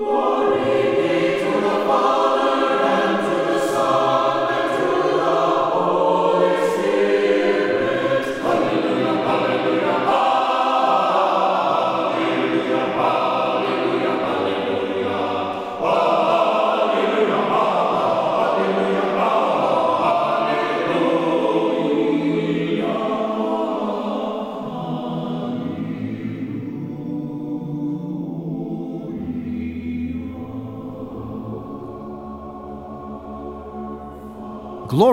Lord.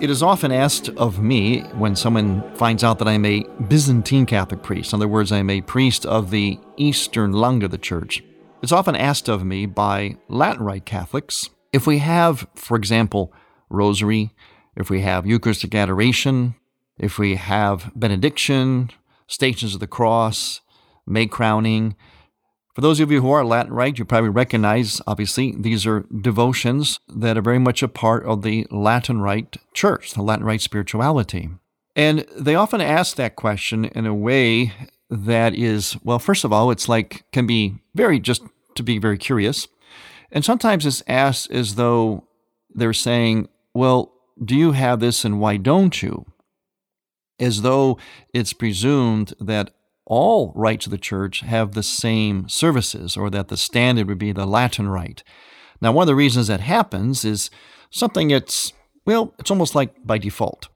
It is often asked of me when someone finds out that I'm a Byzantine Catholic priest, in other words, I'm a priest of the Eastern lung of the Church. It's often asked of me by Latin Rite Catholics if we have, for example, Rosary, if we have Eucharistic Adoration, if we have benediction, stations of the cross, May crowning. For those of you who are Latin Rite, you probably recognize, obviously, these are devotions that are very much a part of the Latin Rite church, the Latin Rite spirituality. And they often ask that question in a way that is, well, first of all, it's like, can be very, just to be very curious. And sometimes it's asked as though they're saying, well, do you have this and why don't you? as though it's presumed that all rites of the church have the same services, or that the standard would be the Latin rite. Now, one of the reasons that happens is something it's, well, it's almost like by default,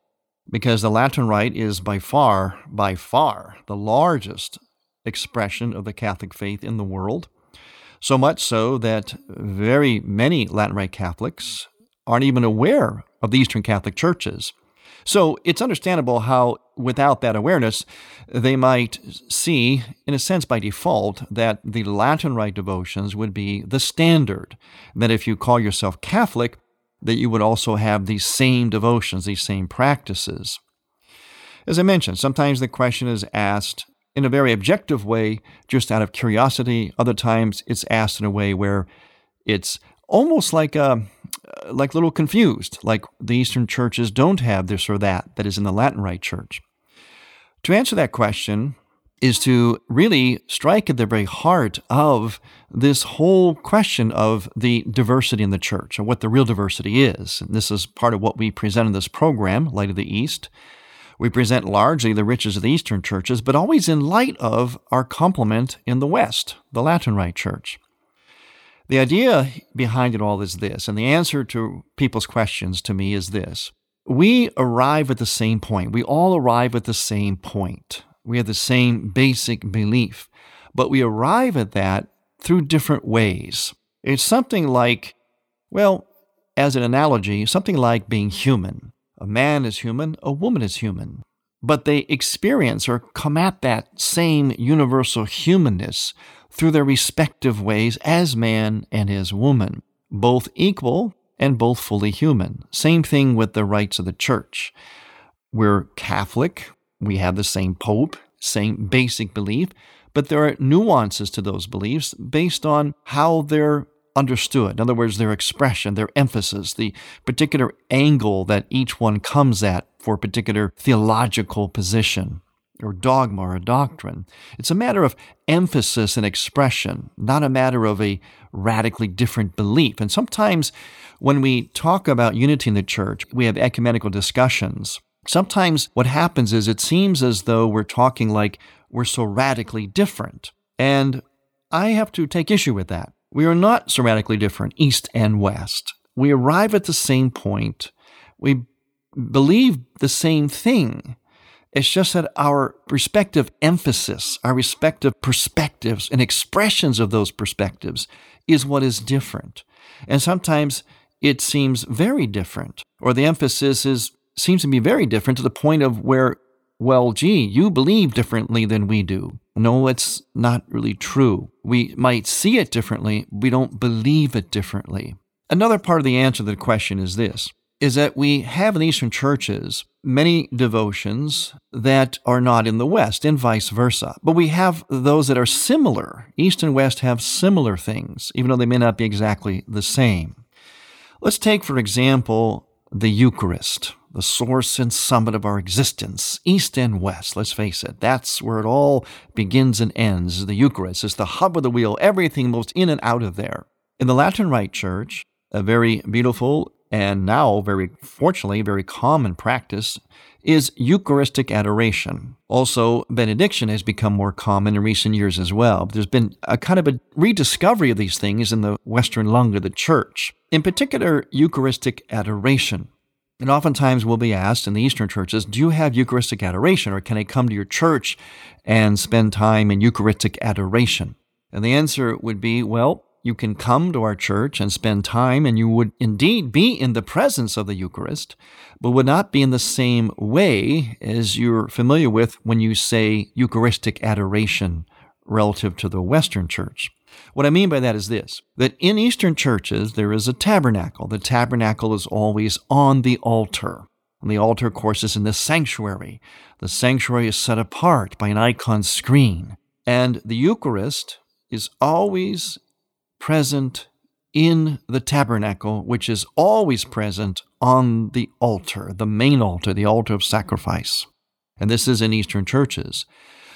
because the Latin rite is by far, by far, the largest expression of the Catholic faith in the world. So much so that very many Latin Rite Catholics aren't even aware of the Eastern Catholic churches. So it's understandable how, without that awareness, they might see, in a sense by default, that the Latin Rite devotions would be the standard. That if you call yourself Catholic, that you would also have these same devotions, these same practices. As I mentioned, sometimes the question is asked in a very objective way, just out of curiosity. Other times it's asked in a way where it's almost like a Uh, like a little confused, like the Eastern churches don't have this or that that is in the Latin Rite Church. To answer that question is to really strike at the very heart of this whole question of the diversity in the church and what the real diversity is. And this is part of what we present in this program, Light of the East. We present largely the riches of the Eastern churches, but always in light of our complement in the West, the Latin Rite Church. The idea behind it all is this, and the answer to people's questions to me is this. We arrive at the same point. We all arrive at the same point. We have the same basic belief, but we arrive at that through different ways. It's something like, well, as an analogy, something like being human. A man is human, a woman is human. But they experience or come at that same universal humanness through their respective ways as man and as woman, both equal and both fully human. Same thing with the rites of the church. We're Catholic, we have the same pope, same basic belief, but there are nuances to those beliefs based on how they're understood. In other words, their expression, their emphasis, the particular angle that each one comes at for a particular theological position or dogma or a doctrine. It's a matter of emphasis and expression, not a matter of a radically different belief. And sometimes when we talk about unity in the church, we have ecumenical discussions. Sometimes what happens is it seems as though we're talking like we're so radically different. And I have to take issue with that. We are not so radically different, East and West. We arrive at the same point. We believe the same thing. It's just that our respective emphasis, our respective perspectives and expressions of those perspectives is what is different. And sometimes it seems very different, or the emphasis is seems to be very different to the point of where, well, gee, you believe differently than we do. No, it's not really true. We might see it differently, we don't believe it differently. Another part of the answer to the question is this is that we have in Eastern churches many devotions that are not in the West and vice versa. But we have those that are similar. East and West have similar things, even though they may not be exactly the same. Let's take, for example, the Eucharist, the source and summit of our existence, East and West, let's face it. That's where it all begins and ends. The Eucharist is the hub of the wheel, everything moves in and out of there. In the Latin Rite Church, a very beautiful and now, very fortunately, very common practice is Eucharistic adoration. Also, benediction has become more common in recent years as well. There's been a kind of a rediscovery of these things in the Western lung of the church. In particular, Eucharistic adoration. And oftentimes we'll be asked in the Eastern churches, do you have Eucharistic adoration or can I come to your church and spend time in Eucharistic adoration? And the answer would be, well, you can come to our church and spend time, and you would indeed be in the presence of the Eucharist, but would not be in the same way as you're familiar with when you say Eucharistic adoration relative to the Western church. What I mean by that is this that in Eastern churches, there is a tabernacle. The tabernacle is always on the altar. And the altar, of course, is in the sanctuary. The sanctuary is set apart by an icon screen. And the Eucharist is always present in the tabernacle, which is always present on the altar, the main altar, the altar of sacrifice. And this is in Eastern churches.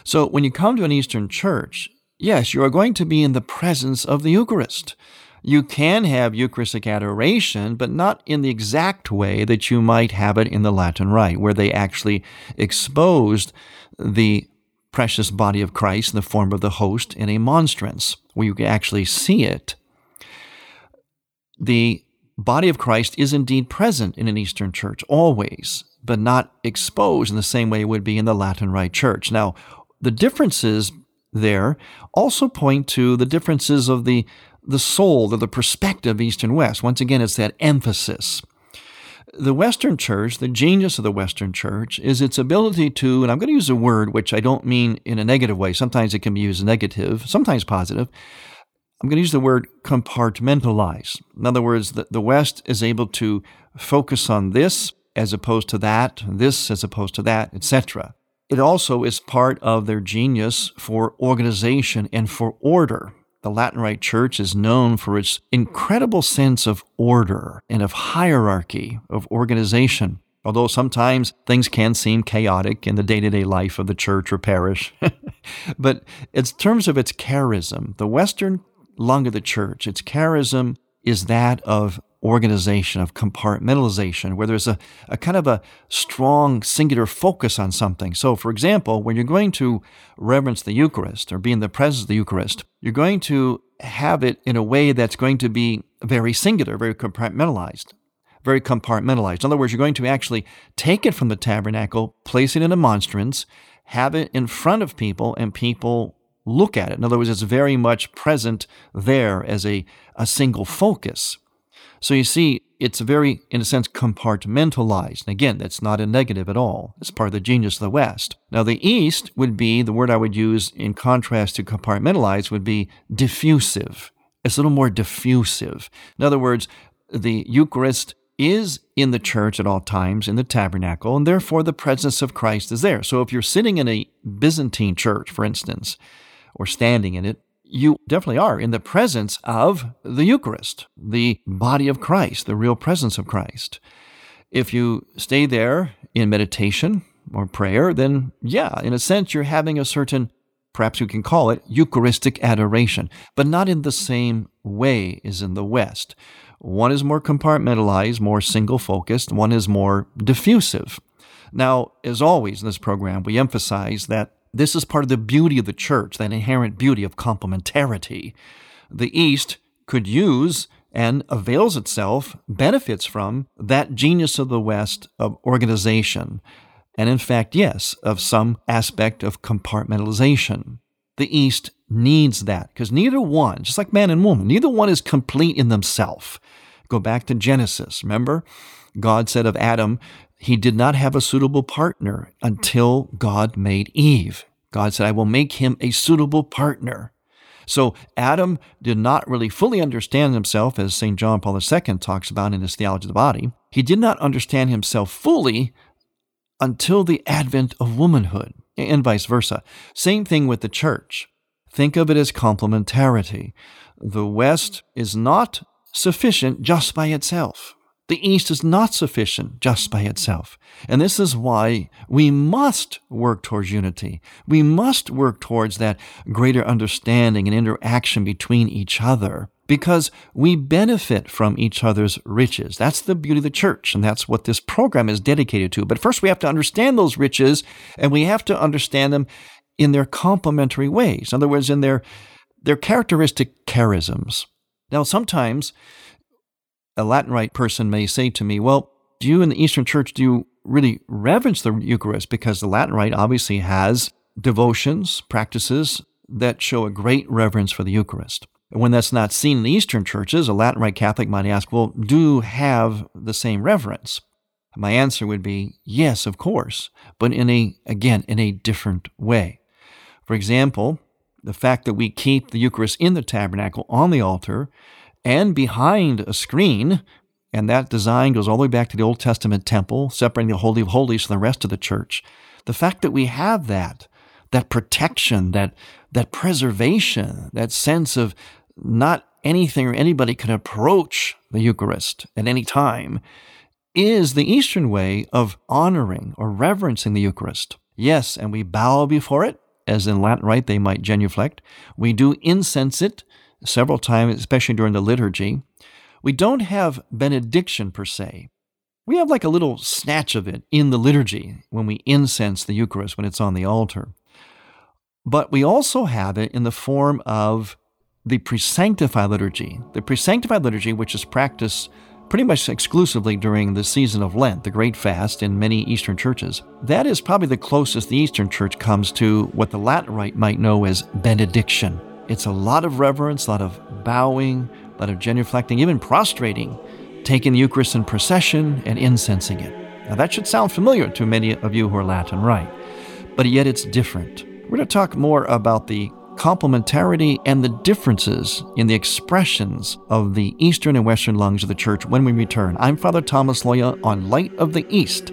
So when you come to an Eastern church, yes, you are going to be in the presence of the Eucharist. You can have Eucharistic adoration, but not in the exact way that you might have it in the Latin Rite, where they actually exposed the precious body of Christ in the form of the host in a monstrance, where you can actually see it. The body of Christ is indeed present in an Eastern church, always, but not exposed in the same way it would be in the Latin Rite Church. Now, the differences there also point to the differences of the, the soul, or the perspective, East and West. Once again, it's that emphasis the Western church, the genius of the Western church, is its ability to, and I'm going to use a word which I don't mean in a negative way. Sometimes it can be used negative, sometimes positive. I'm going to use the word compartmentalize. In other words, the, the West is able to focus on this as opposed to that, this as opposed to that, etc. It also is part of their genius for organization and for order. The Latin Rite Church is known for its incredible sense of order and of hierarchy, of organization. Although sometimes things can seem chaotic in the day to day life of the church or parish. but in terms of its charism, the Western lung of the church, its charism is that of organization, of compartmentalization, where there's a, a kind of a strong singular focus on something. So, for example, when you're going to reverence the Eucharist or be in the presence of the Eucharist, you're going to have it in a way that's going to be very singular, very compartmentalized. Very compartmentalized. In other words, you're going to actually take it from the tabernacle, place it in a monstrance, have it in front of people, and people look at it. In other words, it's very much present there as a, a single focus. So you see, it's very, in a sense, compartmentalized. And again, that's not a negative at all. It's part of the genius of the West. Now, the East would be, the word I would use in contrast to compartmentalized would be diffusive. It's a little more diffusive. In other words, the Eucharist is in the church at all times, in the tabernacle, and therefore the presence of Christ is there. So if you're sitting in a Byzantine church, for instance, or standing in it, you definitely are in the presence of the Eucharist, the body of Christ, the real presence of Christ. If you stay there in meditation or prayer, then yeah, in a sense, you're having a certain, perhaps you can call it Eucharistic adoration, but not in the same way as in the West. One is more compartmentalized, more single focused, one is more diffusive. Now, as always in this program, we emphasize that this is part of the beauty of the church, that inherent beauty of complementarity. The East could use and avails itself, benefits from that genius of the West of organization. And in fact, yes, of some aspect of compartmentalization. The East needs that because neither one, just like man and woman, neither one is complete in themselves. Go back to Genesis. Remember, God said of Adam, he did not have a suitable partner until God made Eve. God said, I will make him a suitable partner. So Adam did not really fully understand himself, as St. John Paul II talks about in his Theology of the Body. He did not understand himself fully until the advent of womanhood, and vice versa. Same thing with the church. Think of it as complementarity. The West is not sufficient just by itself. The East is not sufficient just by itself. And this is why we must work towards unity. We must work towards that greater understanding and interaction between each other because we benefit from each other's riches. That's the beauty of the church, and that's what this program is dedicated to. But first, we have to understand those riches, and we have to understand them in their complementary ways. In other words, in their, their characteristic charisms. Now, sometimes a Latin Rite person may say to me, Well, do you in the Eastern Church, do you really reverence the Eucharist? Because the Latin Rite obviously has devotions, practices that show a great reverence for the Eucharist. And when that's not seen in the Eastern churches, a Latin Rite Catholic might ask, Well, do you have the same reverence? My answer would be yes, of course, but in a, again, in a different way. For example, the fact that we keep the Eucharist in the tabernacle on the altar and behind a screen. And that design goes all the way back to the Old Testament temple, separating the Holy of Holies from the rest of the church. The fact that we have that, that protection, that, that preservation, that sense of not anything or anybody can approach the Eucharist at any time, is the Eastern way of honoring or reverencing the Eucharist. Yes, and we bow before it, as in Latin Rite they might genuflect. We do incense it, several times, especially during the liturgy. We don't have benediction per se. We have like a little snatch of it in the liturgy when we incense the Eucharist when it's on the altar. But we also have it in the form of the presanctified liturgy. The presanctified liturgy, which is practiced pretty much exclusively during the season of Lent, the Great Fast, in many Eastern churches. That is probably the closest the Eastern Church comes to what the Latin Rite might know as benediction. It's a lot of reverence, a lot of bowing, a lot of genuflecting, even prostrating, taking the Eucharist in procession and incensing it. Now, that should sound familiar to many of you who are Latin rite, but yet it's different. We're going to talk more about the complementarity and the differences in the expressions of the Eastern and Western lungs of the Church when we return. I'm Father Thomas Loya on Light of the East.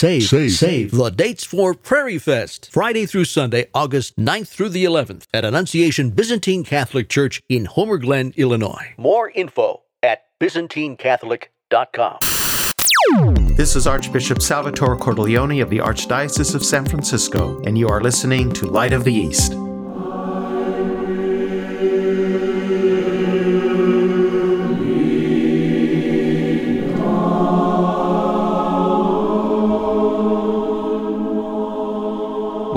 Save, save, save the dates for Prairie Fest, Friday through Sunday, August 9th through the 11th at Annunciation Byzantine Catholic Church in Homer Glen, Illinois. More info at ByzantineCatholic.com. This is Archbishop Salvatore Cordileone of the Archdiocese of San Francisco, and you are listening to Light of the East.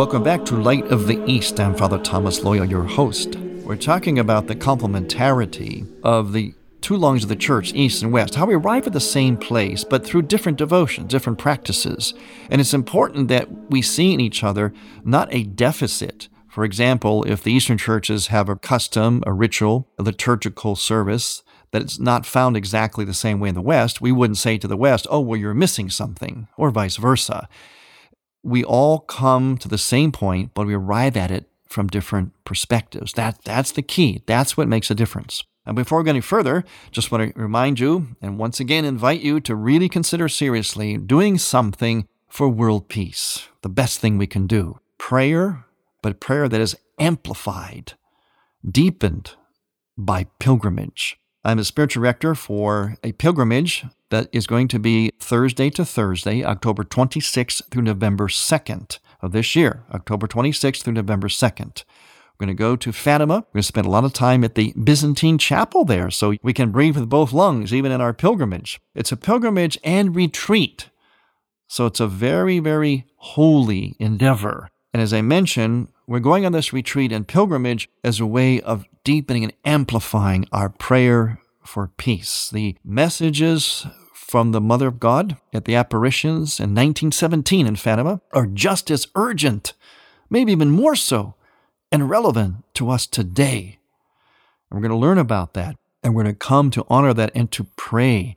Welcome back to Light of the East. I'm Father Thomas Loya, your host. We're talking about the complementarity of the two lungs of the church, East and West, how we arrive at the same place, but through different devotions, different practices. And it's important that we see in each other not a deficit. For example, if the Eastern churches have a custom, a ritual, a liturgical service, that it's not found exactly the same way in the West, we wouldn't say to the West, oh, well, you're missing something, or vice versa we all come to the same point, but we arrive at it from different perspectives. That, that's the key. That's what makes a difference. And before we go any further, just want to remind you and once again invite you to really consider seriously doing something for world peace, the best thing we can do. Prayer but prayer that is amplified, deepened by pilgrimage. I'm a spiritual director for a pilgrimage that is going to be Thursday to Thursday, October 26th through November 2nd of this year, October 26th through November 2nd. We're going to go to Fatima. We're going to spend a lot of time at the Byzantine chapel there so we can breathe with both lungs, even in our pilgrimage. It's a pilgrimage and retreat. So it's a very, very holy endeavor. And as I mentioned, we're going on this retreat and pilgrimage as a way of deepening and amplifying our prayer for peace. The messages from the Mother of God at the apparitions in 1917 in Fatima are just as urgent, maybe even more so, and relevant to us today. And we're going to learn about that, and we're going to come to honor that and to pray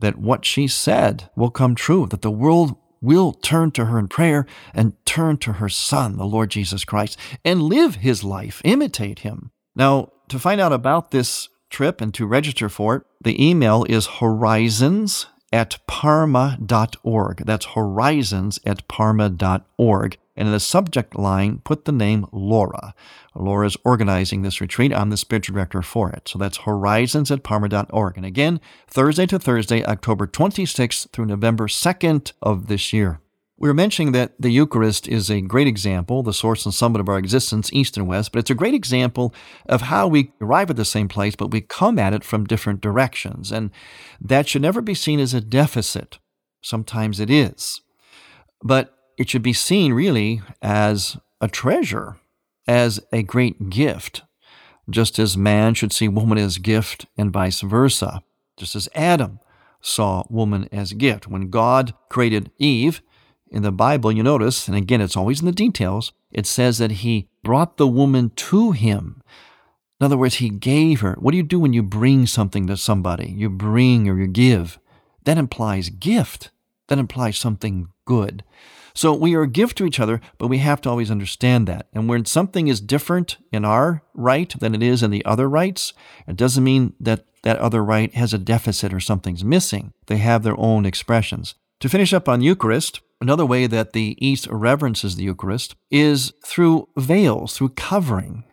that what she said will come true, that the world will turn to her in prayer and turn to her Son, the Lord Jesus Christ, and live his life, imitate him. Now, to find out about this trip and to register for it, the email is horizons at parma.org. That's horizons at parma.org. And in the subject line, put the name Laura. Laura is organizing this retreat. I'm the spiritual director for it. So that's horizons at parma.org. And again, Thursday to Thursday, October 26th through November 2nd of this year. We were mentioning that the Eucharist is a great example, the source and summit of our existence, east and west, but it's a great example of how we arrive at the same place, but we come at it from different directions. And that should never be seen as a deficit. Sometimes it is. But it should be seen really as a treasure, as a great gift, just as man should see woman as gift and vice versa, just as Adam saw woman as gift. When God created Eve, in the Bible, you notice, and again, it's always in the details, it says that he brought the woman to him. In other words, he gave her. What do you do when you bring something to somebody? You bring or you give. That implies gift. That implies something good. So we are a gift to each other, but we have to always understand that. And when something is different in our rite than it is in the other rites, it doesn't mean that that other rite has a deficit or something's missing. They have their own expressions. To finish up on Eucharist, Another way that the East reverences the Eucharist is through veils, through covering.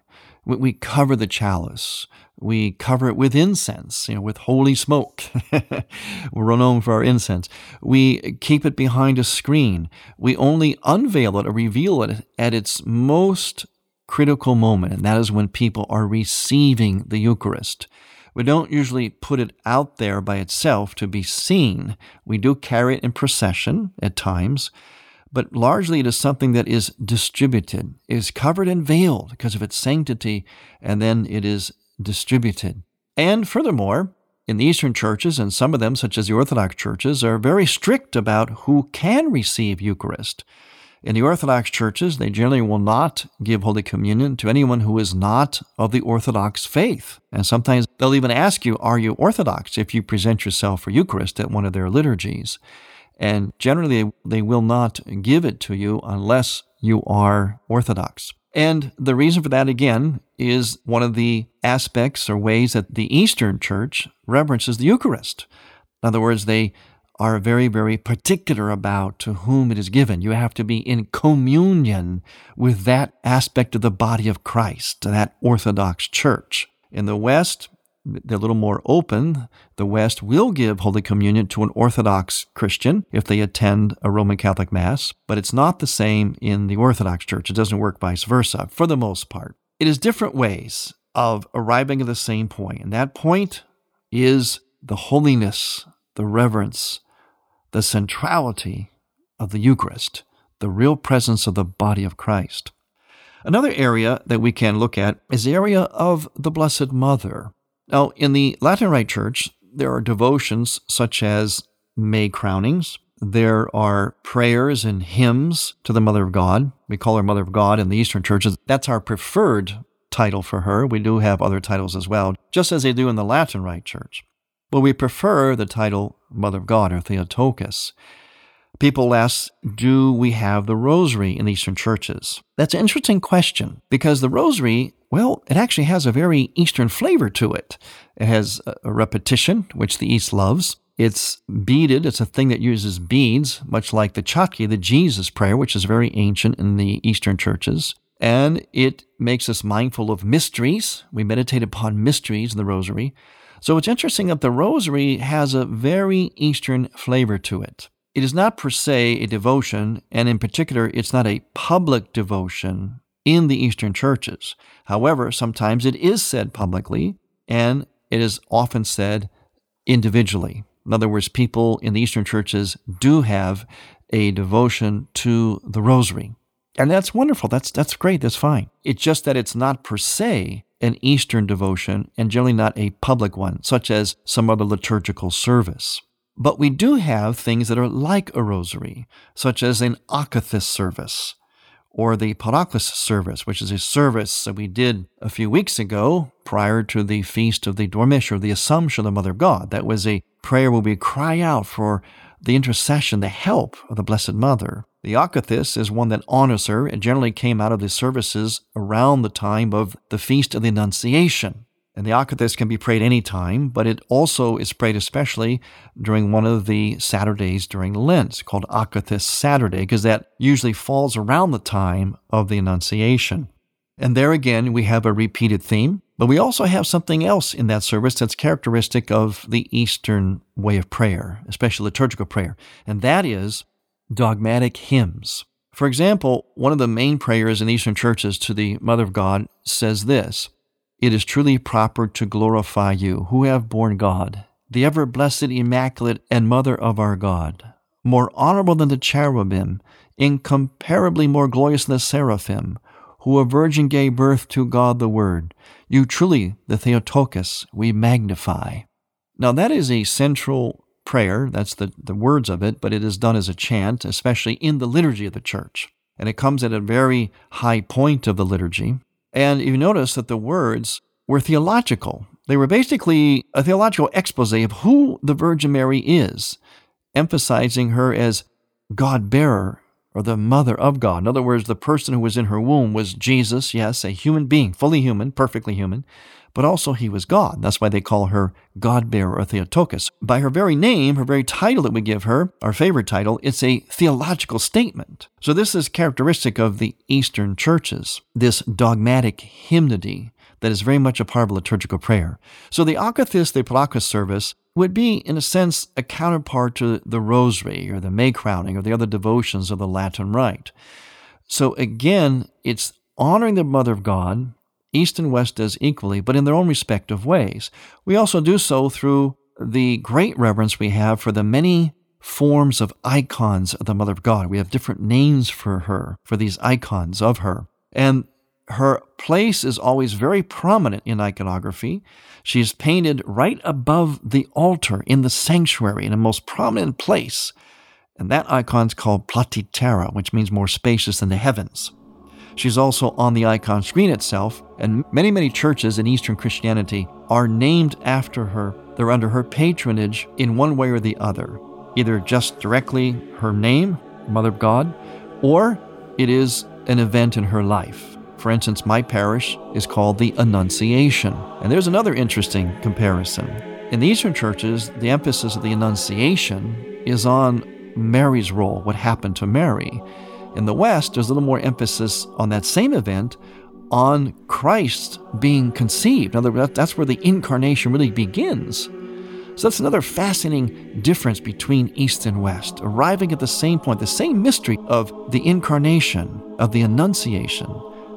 We cover the chalice. We cover it with incense, you know, with holy smoke. We're known for our incense. We keep it behind a screen. We only unveil it or reveal it at its most critical moment, and that is when people are receiving the Eucharist. We don't usually put it out there by itself to be seen. We do carry it in procession at times, but largely it is something that is distributed, is covered and veiled because of its sanctity, and then it is distributed. And furthermore, in the Eastern churches, and some of them, such as the Orthodox churches, are very strict about who can receive Eucharist. In the Orthodox churches, they generally will not give Holy Communion to anyone who is not of the Orthodox faith. And sometimes they'll even ask you, Are you Orthodox? if you present yourself for Eucharist at one of their liturgies. And generally, they will not give it to you unless you are Orthodox. And the reason for that, again, is one of the aspects or ways that the Eastern Church reverences the Eucharist. In other words, they are very, very particular about to whom it is given. You have to be in communion with that aspect of the body of Christ, that Orthodox church. In the West, they're a little more open. The West will give Holy Communion to an Orthodox Christian if they attend a Roman Catholic Mass, but it's not the same in the Orthodox Church. It doesn't work vice versa, for the most part. It is different ways of arriving at the same point, and that point is the holiness, the reverence, the centrality of the Eucharist, the real presence of the body of Christ. Another area that we can look at is the area of the Blessed Mother. Now, in the Latin Rite Church, there are devotions such as May crownings. There are prayers and hymns to the Mother of God. We call her Mother of God in the Eastern churches. That's our preferred title for her. We do have other titles as well, just as they do in the Latin Rite Church. But we prefer the title Mother of God or Theotokos. People ask, do we have the rosary in Eastern churches? That's an interesting question because the rosary, well, it actually has a very Eastern flavor to it. It has a repetition, which the East loves. It's beaded. It's a thing that uses beads, much like the Chotki, the Jesus prayer, which is very ancient in the Eastern churches. and it makes us mindful of mysteries. We meditate upon mysteries in the Rosary. So it's interesting that the Rosary has a very Eastern flavor to it. It is not per se a devotion, and in particular, it's not a public devotion in the Eastern churches. However, sometimes it is said publicly, and it is often said individually. In other words, people in the Eastern churches do have a devotion to the Rosary. And that's wonderful. That's, that's great. That's fine. It's just that it's not per se an Eastern devotion and generally not a public one, such as some other liturgical service. But we do have things that are like a rosary, such as an akathist service or the Paraklesis service, which is a service that we did a few weeks ago prior to the feast of the Dormition or the Assumption of the Mother of God. That was a prayer where we cry out for the intercession, the help of the Blessed Mother. The Akathist is one that honors her. It generally came out of the services around the time of the Feast of the Annunciation. And the Akathist can be prayed anytime, but it also is prayed especially during one of the Saturdays during Lent, called Akathist Saturday, because that usually falls around the time of the Annunciation. And there again, we have a repeated theme, but we also have something else in that service that's characteristic of the Eastern way of prayer, especially liturgical prayer, and that is dogmatic hymns. For example, one of the main prayers in Eastern churches to the Mother of God says this it is truly proper to glorify you, who have borne God, the ever blessed, immaculate, and Mother of our God, more honorable than the cherubim, incomparably more glorious than the seraphim, who a virgin gave birth to God the Word. You truly, the Theotokos, we magnify. Now, that is a central prayer. That's the, the words of it, but it is done as a chant, especially in the liturgy of the church. And it comes at a very high point of the liturgy. And you notice that the words were theological. They were basically a theological expose of who the Virgin Mary is, emphasizing her as God bearer or the mother of God. In other words, the person who was in her womb was Jesus, yes, a human being, fully human, perfectly human, but also he was God. That's why they call her God bearer or Theotokos. By her very name, her very title that we give her, our favorite title, it's a theological statement. So this is characteristic of the Eastern churches, this dogmatic hymnody that is very much a part of liturgical prayer. So the Akathist, the Paraklesis service would be, in a sense, a counterpart to the Rosary or the May crowning or the other devotions of the Latin Rite. So again, it's honoring the Mother of God, East and West does equally, but in their own respective ways. We also do so through the great reverence we have for the many forms of icons of the Mother of God. We have different names for her, for these icons of her. And her place is always very prominent in iconography. She's painted right above the altar in the sanctuary in a most prominent place. And that icon's called Platytera, which means more spacious than the heavens. She's also on the icon screen itself, and many, many churches in Eastern Christianity are named after her. They're under her patronage in one way or the other, either just directly her name, Mother of God, or it is an event in her life. For instance, my parish is called the Annunciation. And there's another interesting comparison. In the Eastern churches, the emphasis of the Annunciation is on Mary's role, what happened to Mary. In the West, there's a little more emphasis on that same event on Christ being conceived. In other words, that's where the incarnation really begins. So that's another fascinating difference between East and West, arriving at the same point, the same mystery of the incarnation, of the Annunciation,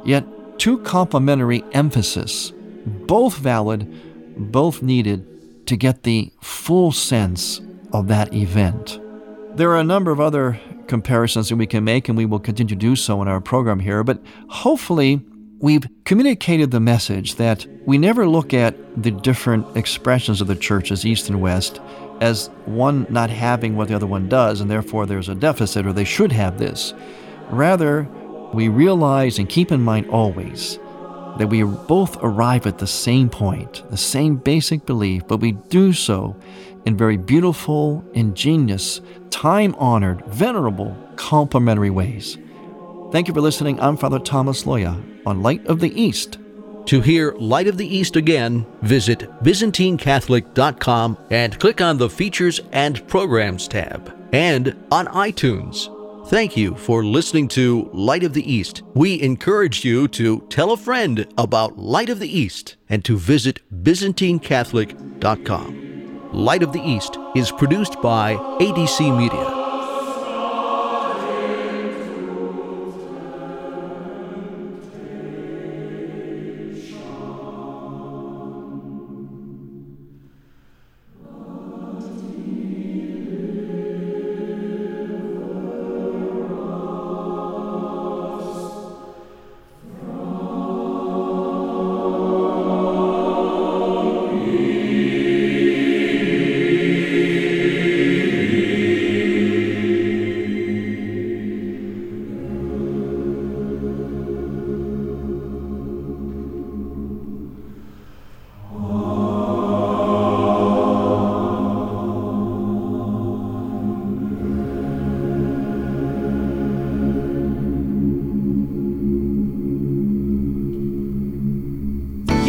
yet two complementary emphasis, both valid, both needed to get the full sense of that event. There are a number of other comparisons that we can make, and we will continue to do so in our program here. But hopefully, we've communicated the message that we never look at the different expressions of the churches, East and West, as one not having what the other one does, and therefore there's a deficit, or they should have this. Rather, we realize and keep in mind always that we both arrive at the same point, the same basic belief, but we do so in very beautiful, ingenious, time honored, venerable, complementary ways. Thank you for listening. I'm Father Thomas Loya on Light of the East. To hear Light of the East again, visit ByzantineCatholic.com and click on the Features and Programs tab, and on iTunes. Thank you for listening to Light of the East. We encourage you to tell a friend about Light of the East and to visit ByzantineCatholic.com. Light of the East is produced by ADC Media.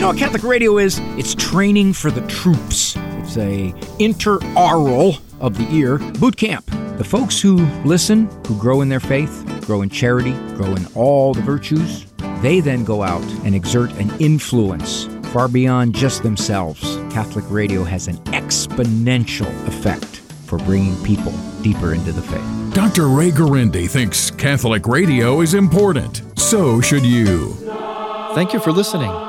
Know what Catholic radio is? It's training for the troops. It's a interaural of the ear boot camp. The folks who listen, who grow in their faith, grow in charity, grow in all the virtues, they then go out and exert an influence far beyond just themselves. Catholic radio has an exponential effect for bringing people deeper into the faith. Dr. Ray Guarendi thinks Catholic radio is important. So should you. Thank you for listening.